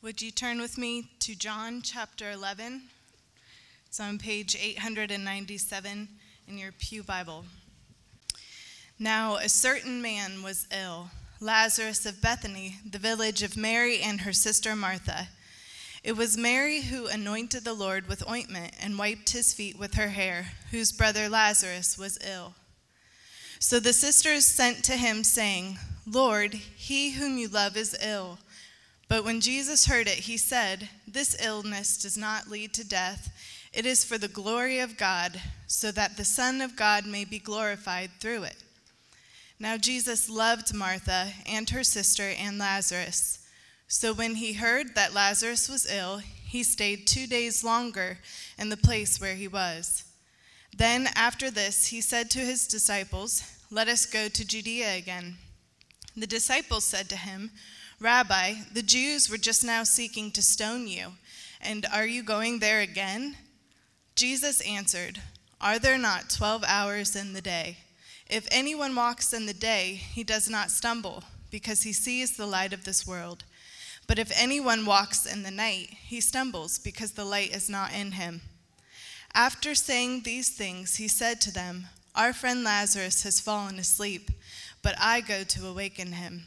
Would you turn with me to John chapter 11? It's on page 897 in your Pew Bible. Now, a certain man was ill, Lazarus of Bethany, the village of Mary and her sister Martha. It was Mary who anointed the Lord with ointment and wiped his feet with her hair, whose brother Lazarus was ill. So the sisters sent to him, saying, Lord, he whom you love is ill. But when Jesus heard it, he said, This illness does not lead to death. It is for the glory of God, so that the Son of God may be glorified through it. Now Jesus loved Martha and her sister and Lazarus. So when he heard that Lazarus was ill, he stayed two days longer in the place where he was. Then after this, he said to his disciples, Let us go to Judea again. The disciples said to him, Rabbi, the Jews were just now seeking to stone you, and are you going there again? Jesus answered, Are there not twelve hours in the day? If anyone walks in the day, he does not stumble, because he sees the light of this world. But if anyone walks in the night, he stumbles, because the light is not in him. After saying these things, he said to them, Our friend Lazarus has fallen asleep, but I go to awaken him.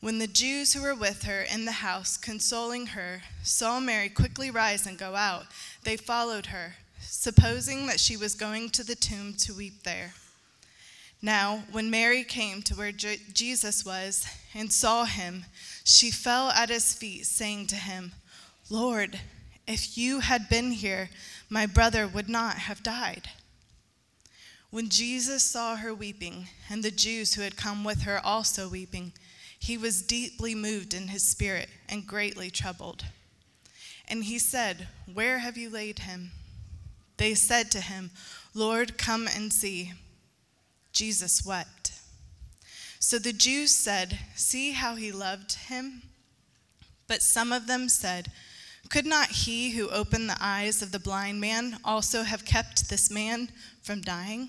When the Jews who were with her in the house, consoling her, saw Mary quickly rise and go out, they followed her, supposing that she was going to the tomb to weep there. Now, when Mary came to where Je- Jesus was and saw him, she fell at his feet, saying to him, Lord, if you had been here, my brother would not have died. When Jesus saw her weeping, and the Jews who had come with her also weeping, he was deeply moved in his spirit and greatly troubled. And he said, Where have you laid him? They said to him, Lord, come and see. Jesus wept. So the Jews said, See how he loved him? But some of them said, Could not he who opened the eyes of the blind man also have kept this man from dying?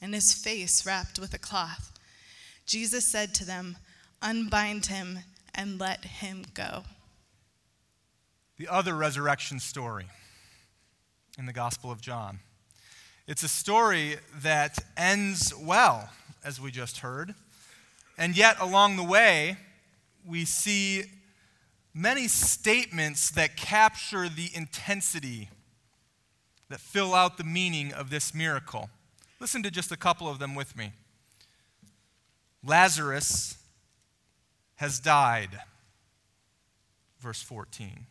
and his face wrapped with a cloth. Jesus said to them, Unbind him and let him go. The other resurrection story in the Gospel of John. It's a story that ends well, as we just heard. And yet, along the way, we see many statements that capture the intensity, that fill out the meaning of this miracle. Listen to just a couple of them with me. Lazarus has died. Verse 14.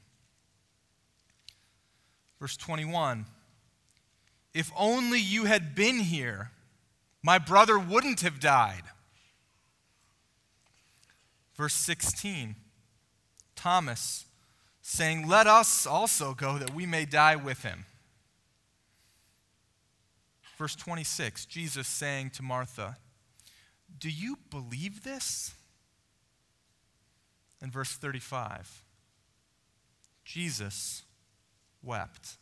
Verse 21 If only you had been here, my brother wouldn't have died. Verse 16 Thomas saying, Let us also go that we may die with him. Verse 26 Jesus saying to Martha, Do you believe this? And verse 35 Jesus wept.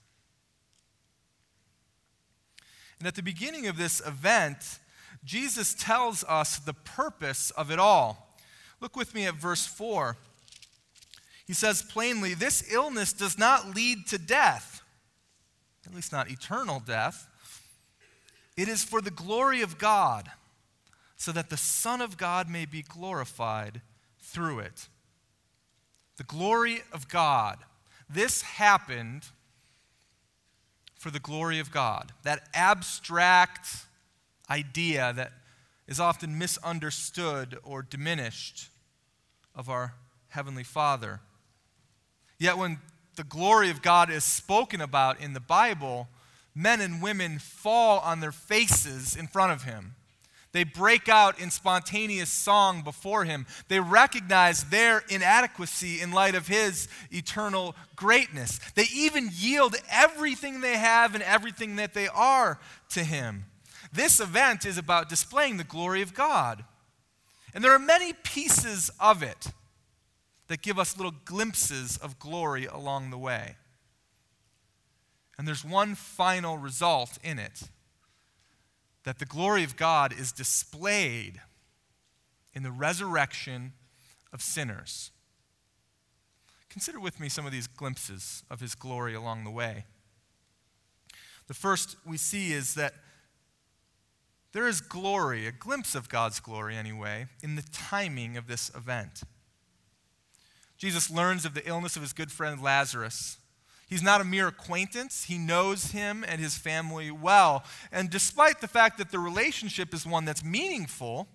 And at the beginning of this event, Jesus tells us the purpose of it all. Look with me at verse 4. He says plainly, This illness does not lead to death, at least not eternal death. It is for the glory of God, so that the Son of God may be glorified through it. The glory of God. This happened for the glory of God. That abstract idea that is often misunderstood or diminished of our Heavenly Father. Yet, when the glory of God is spoken about in the Bible, men and women fall on their faces in front of Him. They break out in spontaneous song before him. They recognize their inadequacy in light of his eternal greatness. They even yield everything they have and everything that they are to him. This event is about displaying the glory of God. And there are many pieces of it that give us little glimpses of glory along the way. And there's one final result in it that the glory of God is displayed in the resurrection of sinners. Consider with me some of these glimpses of his glory along the way. The first we see is that there is glory, a glimpse of God's glory anyway, in the timing of this event. Jesus learns of the illness of his good friend Lazarus. He's not a mere acquaintance. He knows him and his family well. And despite the fact that the relationship is one that's meaningful,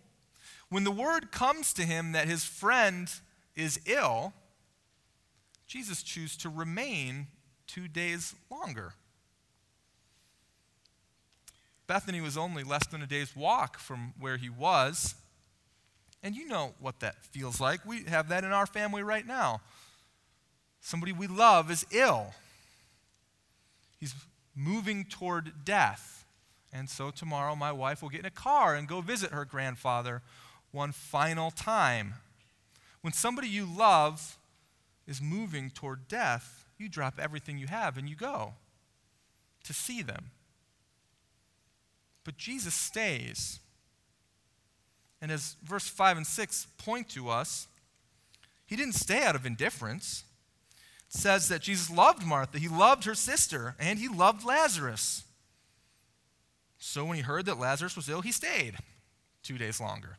when the word comes to him that his friend is ill, Jesus chooses to remain two days longer. Bethany was only less than a day's walk from where he was. And you know what that feels like. We have that in our family right now. Somebody we love is ill. He's moving toward death. And so tomorrow, my wife will get in a car and go visit her grandfather one final time. When somebody you love is moving toward death, you drop everything you have and you go to see them. But Jesus stays. And as verse 5 and 6 point to us, he didn't stay out of indifference says that Jesus loved Martha, he loved her sister, and he loved Lazarus. So when he heard that Lazarus was ill, he stayed two days longer.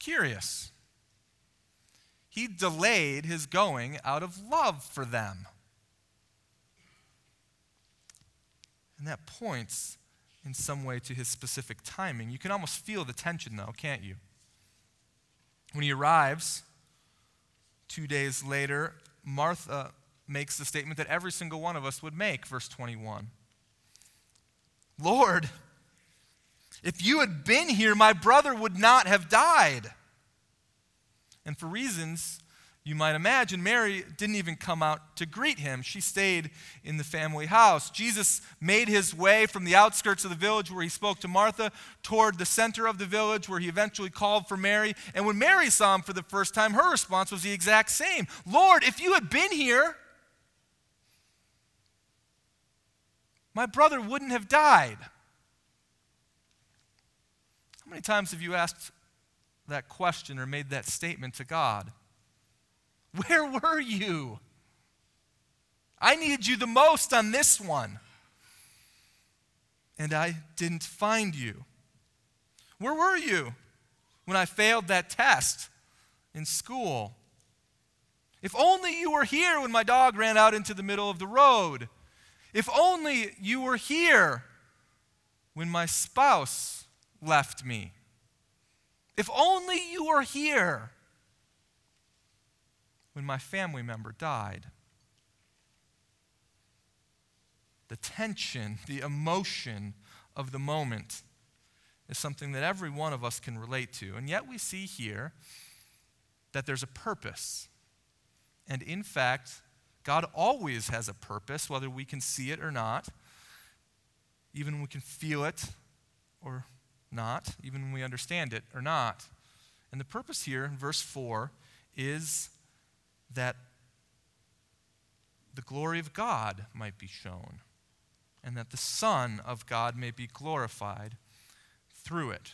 Curious. He delayed his going out of love for them. And that points in some way to his specific timing. You can almost feel the tension, though, can't you? When he arrives, Two days later, Martha makes the statement that every single one of us would make, verse 21. Lord, if you had been here, my brother would not have died. And for reasons you might imagine, Mary didn't even come out to greet him. She stayed in the family house. Jesus made his way from the outskirts of the village where he spoke to Martha toward the center of the village where he eventually called for Mary. And when Mary saw him for the first time, her response was the exact same Lord, if you had been here, my brother wouldn't have died. How many times have you asked that question or made that statement to God? Where were you? I needed you the most on this one. And I didn't find you. Where were you when I failed that test in school? If only you were here when my dog ran out into the middle of the road. If only you were here when my spouse left me. If only you were here when my family member died. The tension, the emotion of the moment is something that every one of us can relate to. And yet we see here that there's a purpose. And in fact, God always has a purpose, whether we can see it or not, even when we can feel it or not, even when we understand it or not. And the purpose here in verse 4 is that the glory of God might be shown, and that the Son of God may be glorified through it.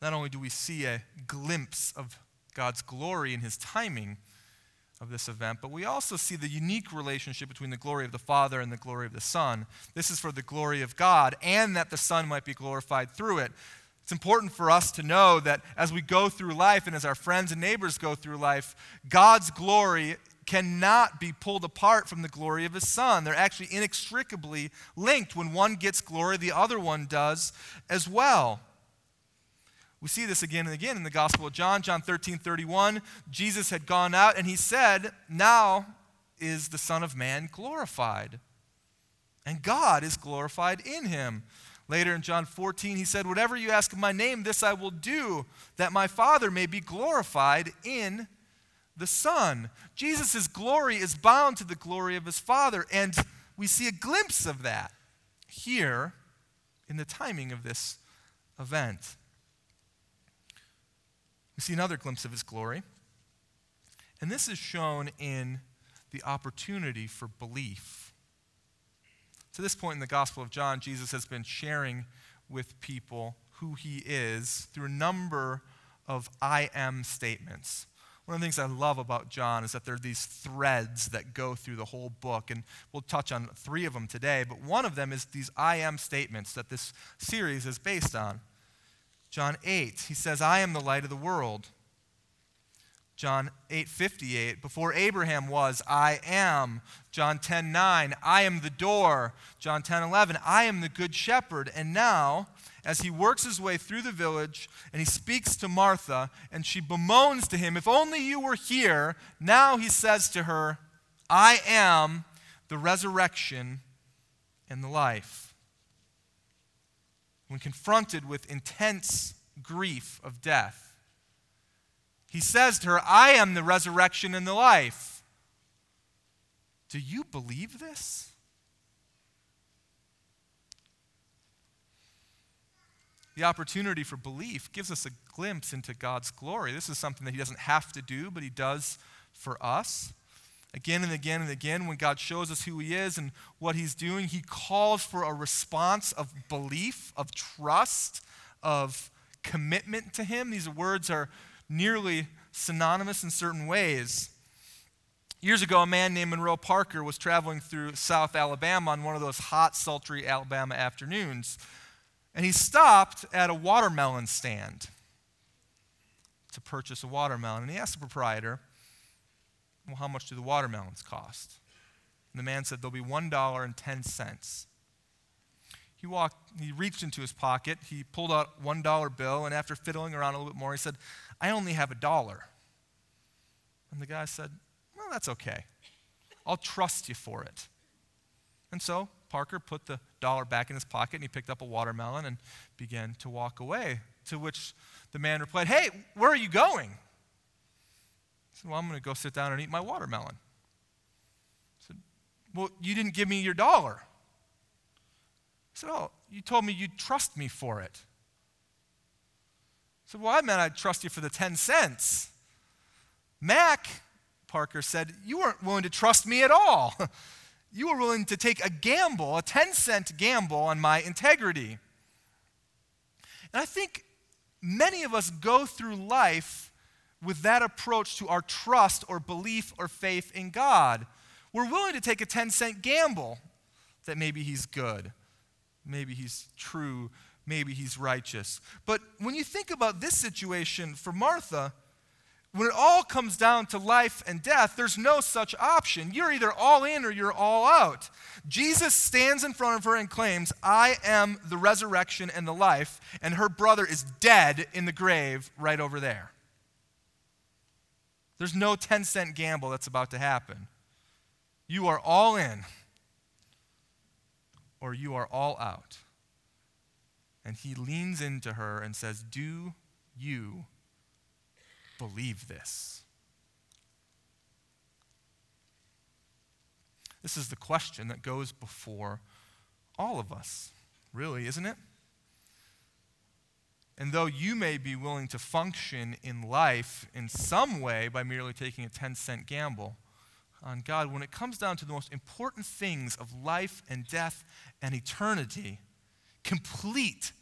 Not only do we see a glimpse of God's glory in his timing of this event, but we also see the unique relationship between the glory of the Father and the glory of the Son. This is for the glory of God, and that the Son might be glorified through it. It's important for us to know that as we go through life and as our friends and neighbors go through life, God's glory cannot be pulled apart from the glory of his son. They're actually inextricably linked. When one gets glory, the other one does as well. We see this again and again in the Gospel of John, John 13, 31. Jesus had gone out and he said, Now is the Son of Man glorified, and God is glorified in him. Later in John 14, he said, Whatever you ask in my name, this I will do, that my Father may be glorified in the Son. Jesus' glory is bound to the glory of his Father, and we see a glimpse of that here in the timing of this event. We see another glimpse of his glory, and this is shown in the opportunity for belief. To this point in the Gospel of John, Jesus has been sharing with people who he is through a number of I am statements. One of the things I love about John is that there are these threads that go through the whole book, and we'll touch on three of them today, but one of them is these I am statements that this series is based on. John 8, he says, I am the light of the world. John 8:58 before Abraham was I am. John 10:9 I am the door. John 10:11 I am the good shepherd. And now as he works his way through the village and he speaks to Martha and she bemoans to him if only you were here. Now he says to her I am the resurrection and the life. When confronted with intense grief of death he says to her, I am the resurrection and the life. Do you believe this? The opportunity for belief gives us a glimpse into God's glory. This is something that He doesn't have to do, but He does for us. Again and again and again, when God shows us who He is and what He's doing, He calls for a response of belief, of trust, of commitment to Him. These words are nearly synonymous in certain ways. Years ago, a man named Monroe Parker was traveling through South Alabama on one of those hot, sultry Alabama afternoons. And he stopped at a watermelon stand to purchase a watermelon. And he asked the proprietor, Well, how much do the watermelons cost? And the man said, They'll be $1.10. He walked, he reached into his pocket, he pulled out one dollar bill, and after fiddling around a little bit more, he said, I only have a dollar. And the guy said, Well, that's okay. I'll trust you for it. And so Parker put the dollar back in his pocket and he picked up a watermelon and began to walk away. To which the man replied, Hey, where are you going? I said, Well, I'm going to go sit down and eat my watermelon. He said, Well, you didn't give me your dollar. Said, Oh, you told me you'd trust me for it. I said, Well, I meant I'd trust you for the 10 cents. Mac, Parker said, You weren't willing to trust me at all. you were willing to take a gamble, a 10 cent gamble on my integrity. And I think many of us go through life with that approach to our trust or belief or faith in God. We're willing to take a 10 cent gamble that maybe He's good, maybe He's true, maybe He's righteous. But when you think about this situation for Martha, when it all comes down to life and death, there's no such option. You're either all in or you're all out. Jesus stands in front of her and claims, I am the resurrection and the life, and her brother is dead in the grave right over there. There's no 10 cent gamble that's about to happen. You are all in, or you are all out. And he leans into her and says, Do you believe this? This is the question that goes before all of us, really, isn't it? And though you may be willing to function in life in some way by merely taking a 10 cent gamble on God, when it comes down to the most important things of life and death and eternity, complete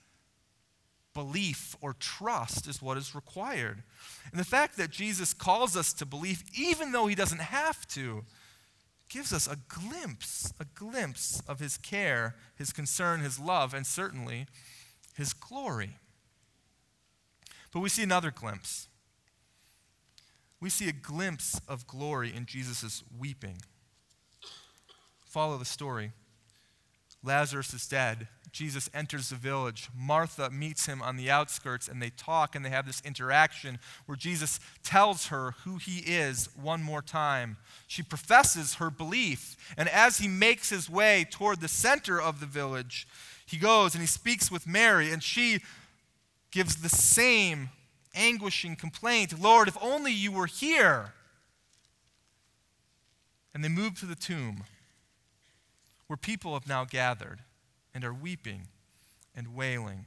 belief or trust is what is required. And the fact that Jesus calls us to believe, even though he doesn't have to, gives us a glimpse, a glimpse of his care, his concern, his love, and certainly his glory. But we see another glimpse. We see a glimpse of glory in Jesus' weeping. Follow the story. Lazarus is dead. Jesus enters the village. Martha meets him on the outskirts, and they talk and they have this interaction where Jesus tells her who he is one more time. She professes her belief, and as he makes his way toward the center of the village, he goes and he speaks with Mary, and she gives the same anguishing complaint Lord, if only you were here. And they move to the tomb where people have now gathered and are weeping and wailing.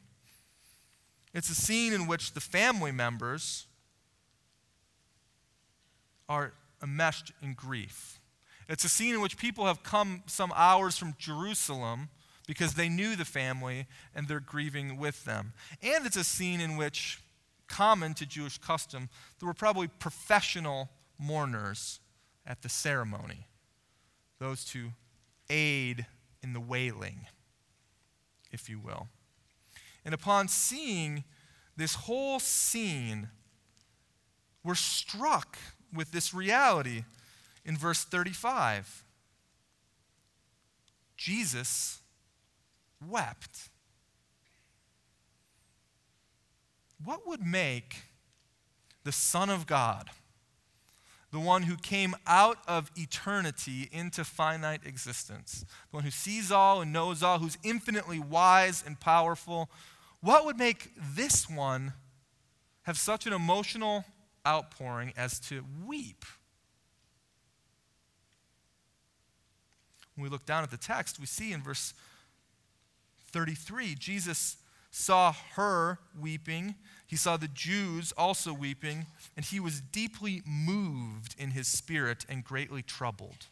It's a scene in which the family members are enmeshed in grief. It's a scene in which people have come some hours from Jerusalem because they knew the family and they're grieving with them. And it's a scene in which, common to Jewish custom, there were probably professional mourners at the ceremony, those to aid in the wailing if you will. And upon seeing this whole scene, we're struck with this reality in verse 35. Jesus wept. What would make the Son of God, the one who came out of eternity into finite existence, the one who sees all and knows all, who's infinitely wise and powerful, what would make this one have such an emotional outpouring as to weep? When we look down at the text, we see in verse 33, Jesus saw her weeping. He saw the Jews also weeping, and he was deeply moved in his spirit and greatly troubled.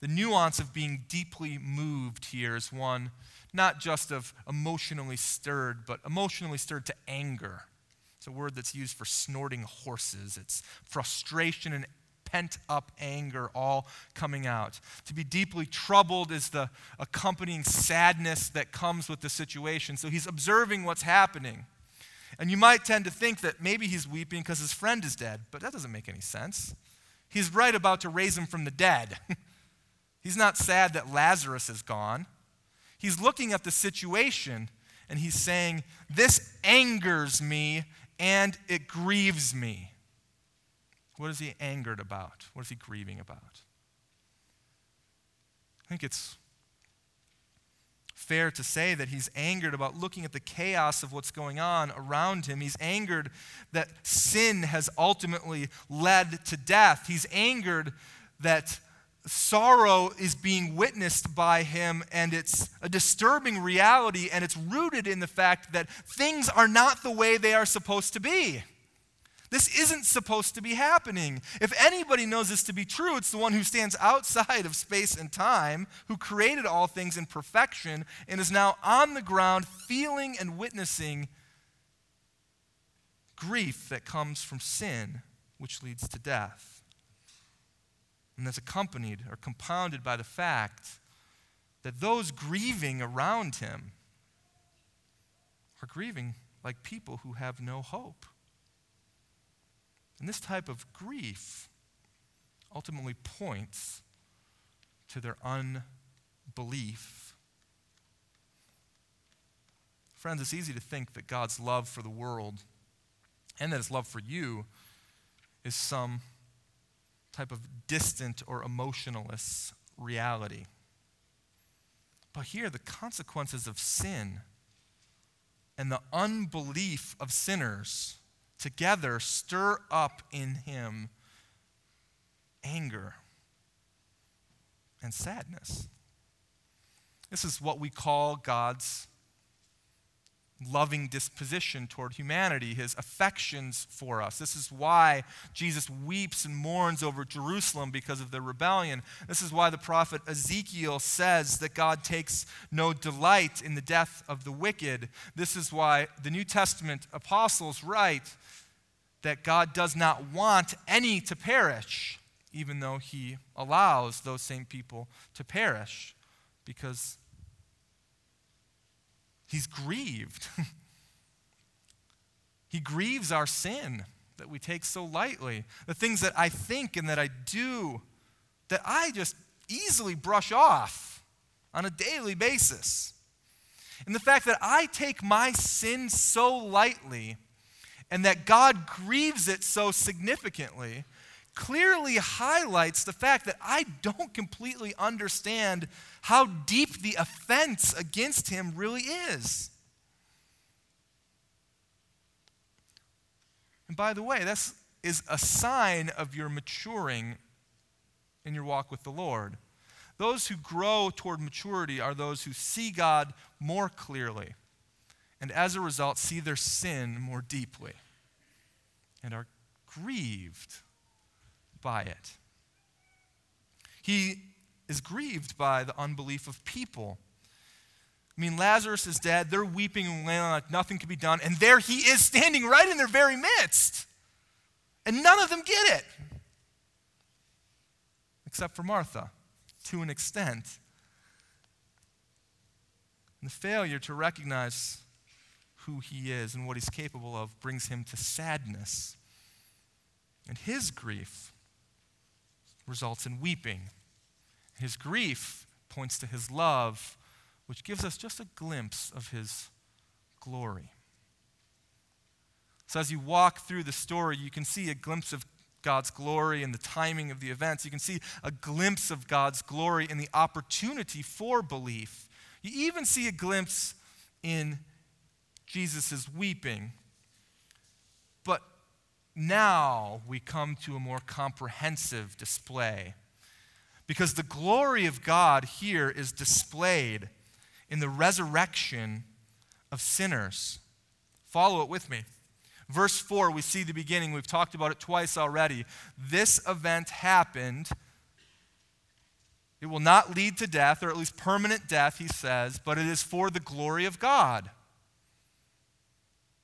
The nuance of being deeply moved here is one not just of emotionally stirred, but emotionally stirred to anger. It's a word that's used for snorting horses. It's frustration and pent up anger all coming out. To be deeply troubled is the accompanying sadness that comes with the situation. So he's observing what's happening. And you might tend to think that maybe he's weeping because his friend is dead, but that doesn't make any sense. He's right about to raise him from the dead. he's not sad that Lazarus is gone. He's looking at the situation and he's saying, This angers me and it grieves me. What is he angered about? What is he grieving about? I think it's fair to say that he's angered about looking at the chaos of what's going on around him. He's angered that sin has ultimately led to death. He's angered that sorrow is being witnessed by him, and it's a disturbing reality, and it's rooted in the fact that things are not the way they are supposed to be. This isn't supposed to be happening. If anybody knows this to be true, it's the one who stands outside of space and time, who created all things in perfection, and is now on the ground feeling and witnessing grief that comes from sin, which leads to death. And that's accompanied or compounded by the fact that those grieving around him are grieving like people who have no hope. And this type of grief ultimately points to their unbelief. Friends, it's easy to think that God's love for the world and that his love for you is some type of distant or emotionless reality. But here, the consequences of sin and the unbelief of sinners together stir up in him anger and sadness. This is what we call God's loving disposition toward humanity, his affections for us. This is why Jesus weeps and mourns over Jerusalem because of their rebellion. This is why the prophet Ezekiel says that God takes no delight in the death of the wicked. This is why the New Testament apostles write that God does not want any to perish, even though he allows those same people to perish because He's grieved. he grieves our sin that we take so lightly. The things that I think and that I do that I just easily brush off on a daily basis. And the fact that I take my sin so lightly and that God grieves it so significantly clearly highlights the fact that I don't completely understand how deep the offense against him really is. And by the way, this is a sign of your maturing in your walk with the Lord. Those who grow toward maturity are those who see God more clearly and as a result see their sin more deeply and are grieved by it. He is grieved by the unbelief of people. I mean, Lazarus is dead. They're weeping and wailing like nothing can be done. And there he is standing right in their very midst. And none of them get it. Except for Martha, to an extent. And the failure to recognize who he is and what he's capable of brings him to sadness. And his grief results in weeping. His grief points to his love, which gives us just a glimpse of his glory. So, as you walk through the story, you can see a glimpse of God's glory and the timing of the events. You can see a glimpse of God's glory in the opportunity for belief. You even see a glimpse in Jesus' weeping. But now we come to a more comprehensive display. Because the glory of God here is displayed in the resurrection of sinners. Follow it with me. Verse 4, we see the beginning. We've talked about it twice already. This event happened. It will not lead to death, or at least permanent death, he says, but it is for the glory of God.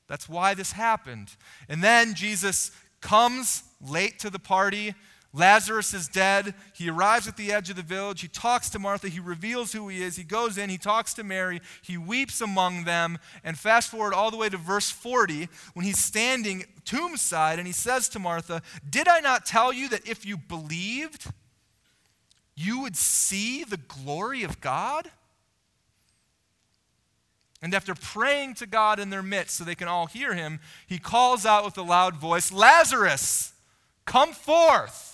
That's why this happened. And then Jesus comes late to the party. Lazarus is dead. He arrives at the edge of the village. He talks to Martha. He reveals who he is. He goes in. He talks to Mary. He weeps among them. And fast forward all the way to verse 40 when he's standing tombside and he says to Martha, Did I not tell you that if you believed, you would see the glory of God? And after praying to God in their midst so they can all hear him, he calls out with a loud voice, Lazarus, come forth.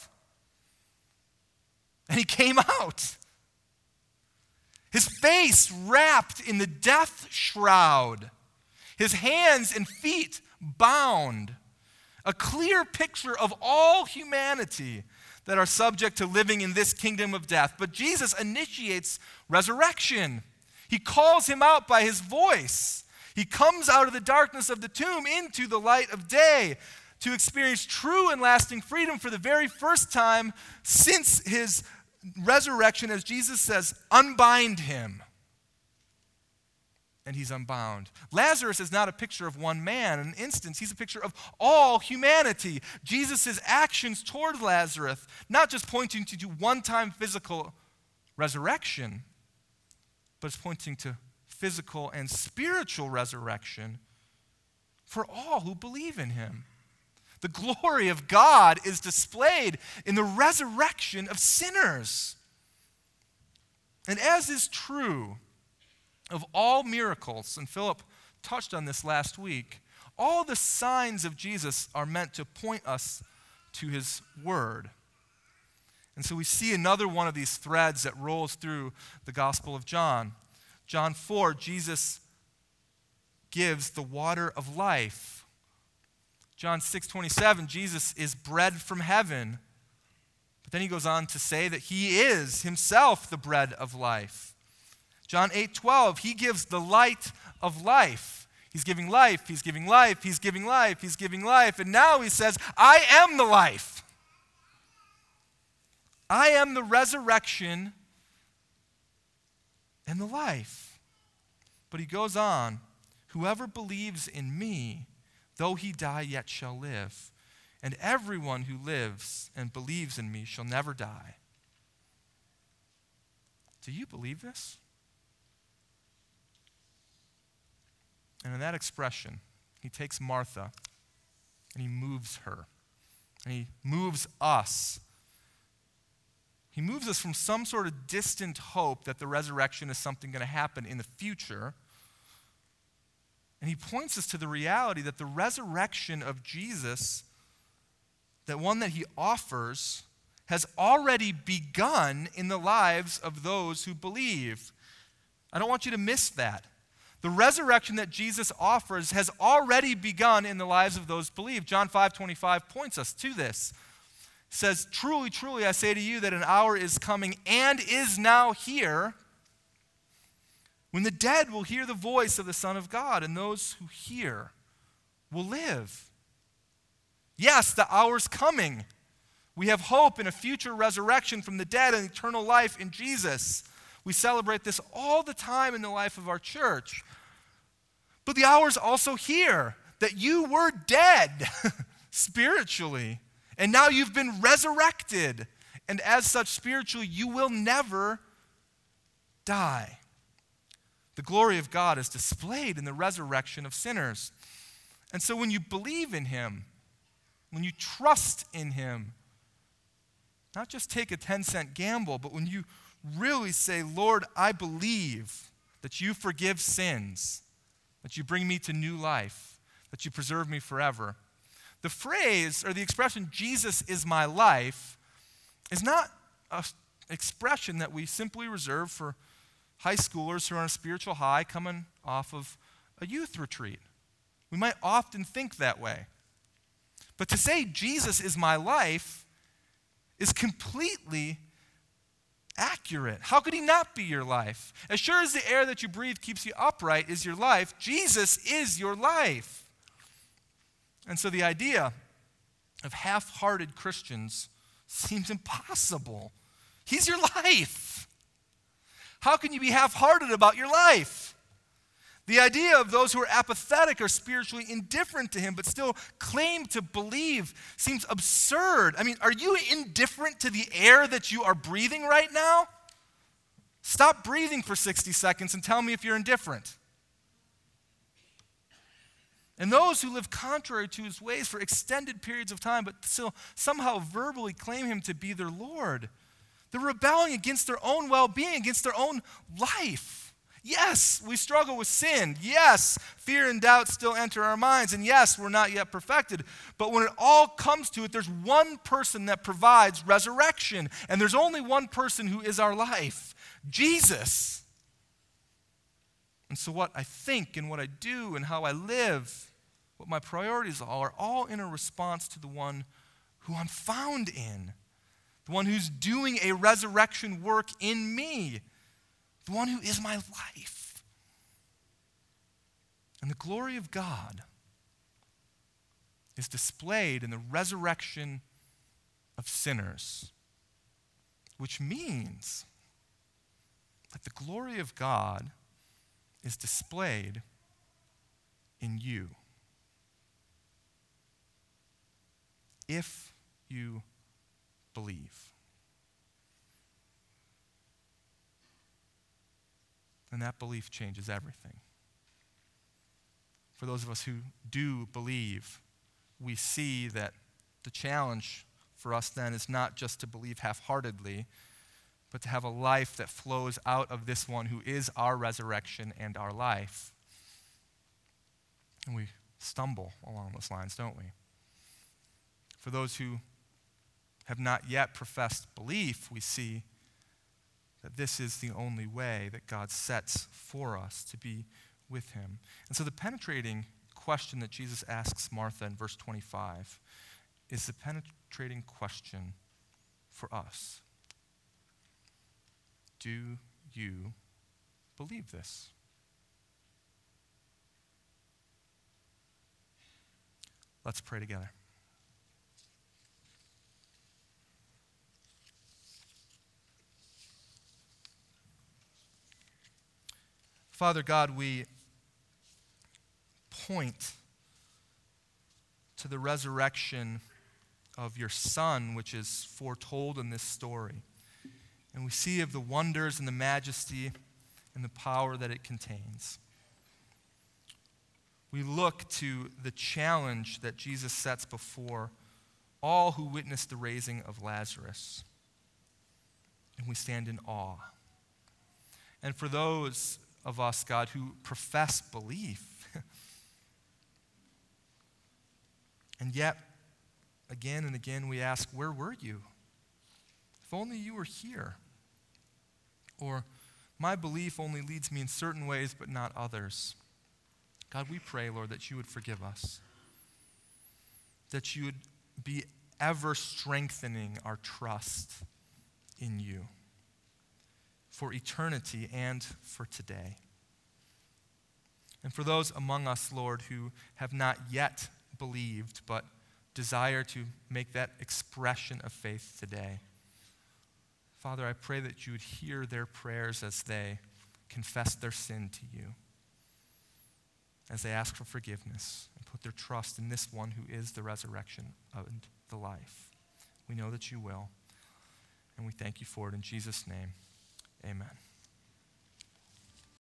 And he came out. his face wrapped in the death shroud, his hands and feet bound. A clear picture of all humanity that are subject to living in this kingdom of death. But Jesus initiates resurrection. He calls him out by his voice. He comes out of the darkness of the tomb into the light of day to experience true and lasting freedom for the very first time since his resurrection, as Jesus says, unbind him. And he's unbound. Lazarus is not a picture of one man. An instance, he's a picture of all humanity. Jesus' actions toward Lazarus, not just pointing to one time physical resurrection, but it's pointing to physical and spiritual resurrection for all who believe in him. The glory of God is displayed in the resurrection of sinners. And as is true of all miracles, and Philip touched on this last week, all the signs of Jesus are meant to point us to his word. And so we see another one of these threads that rolls through the Gospel of John. John 4, Jesus gives the water of life John 6 27, Jesus is bread from heaven. But then he goes on to say that he is himself the bread of life. John 8 12, he gives the light of life. He's giving life, he's giving life, he's giving life, he's giving life. And now he says, I am the life. I am the resurrection and the life. But he goes on, whoever believes in me, Though he die, yet shall live. And everyone who lives and believes in me shall never die. Do you believe this? And in that expression, he takes Martha and he moves her. And he moves us. He moves us from some sort of distant hope that the resurrection is something going to happen in the future and he points us to the reality that the resurrection of Jesus, that one that he offers, has already begun in the lives of those who believe. I don't want you to miss that. The resurrection that Jesus offers has already begun in the lives of those who believe. John 5 25 points us to this. It says, Truly, truly, I say to you that an hour is coming and is now here when the dead will hear the voice of the Son of God, and those who hear will live. Yes, the hour's coming. We have hope in a future resurrection from the dead and eternal life in Jesus. We celebrate this all the time in the life of our church. But the hour's also here that you were dead spiritually, and now you've been resurrected. And as such, spiritually, you will never die. The glory of God is displayed in the resurrection of sinners. And so when you believe in Him, when you trust in Him, not just take a 10 cent gamble, but when you really say, Lord, I believe that you forgive sins, that you bring me to new life, that you preserve me forever. The phrase or the expression, Jesus is my life, is not an expression that we simply reserve for high schoolers who are on a spiritual high coming off of a youth retreat. We might often think that way. But to say Jesus is my life is completely accurate. How could he not be your life? As sure as the air that you breathe keeps you upright is your life, Jesus is your life. And so the idea of half hearted Christians seems impossible. He's your life. How can you be half hearted about your life? The idea of those who are apathetic or spiritually indifferent to Him but still claim to believe seems absurd. I mean, are you indifferent to the air that you are breathing right now? Stop breathing for 60 seconds and tell me if you're indifferent. And those who live contrary to his ways for extended periods of time, but still somehow verbally claim him to be their Lord, they're rebelling against their own well being, against their own life. Yes, we struggle with sin. Yes, fear and doubt still enter our minds. And yes, we're not yet perfected. But when it all comes to it, there's one person that provides resurrection. And there's only one person who is our life Jesus. And so, what I think and what I do and how I live, what my priorities are, are all in a response to the one who I'm found in, the one who's doing a resurrection work in me, the one who is my life. And the glory of God is displayed in the resurrection of sinners, which means that the glory of God is displayed in you. If you believe. And that belief changes everything. For those of us who do believe, we see that the challenge for us then is not just to believe half heartedly, but to have a life that flows out of this one who is our resurrection and our life. And we stumble along those lines, don't we? For those who have not yet professed belief, we see that this is the only way that God sets for us to be with Him. And so the penetrating question that Jesus asks Martha in verse 25 is the penetrating question for us. Do you believe this? Let's pray together. Father God, we point to the resurrection of your Son, which is foretold in this story. And we see of the wonders and the majesty and the power that it contains. We look to the challenge that Jesus sets before all who witnessed the raising of Lazarus. And we stand in awe. And for those of us, God, who profess belief, And yet, again and again, we ask, Where were you? If only you were here. Or, My belief only leads me in certain ways, but not others. God, we pray, Lord, that you would forgive us, that you would be ever strengthening our trust in you for eternity and for today. And for those among us, Lord, who have not yet believed, but desire to make that expression of faith today. Father, I pray that you would hear their prayers as they confess their sin to you, as they ask for forgiveness and put their trust in this one who is the resurrection and the life. We know that you will, and we thank you for it in Jesus' name. Amen.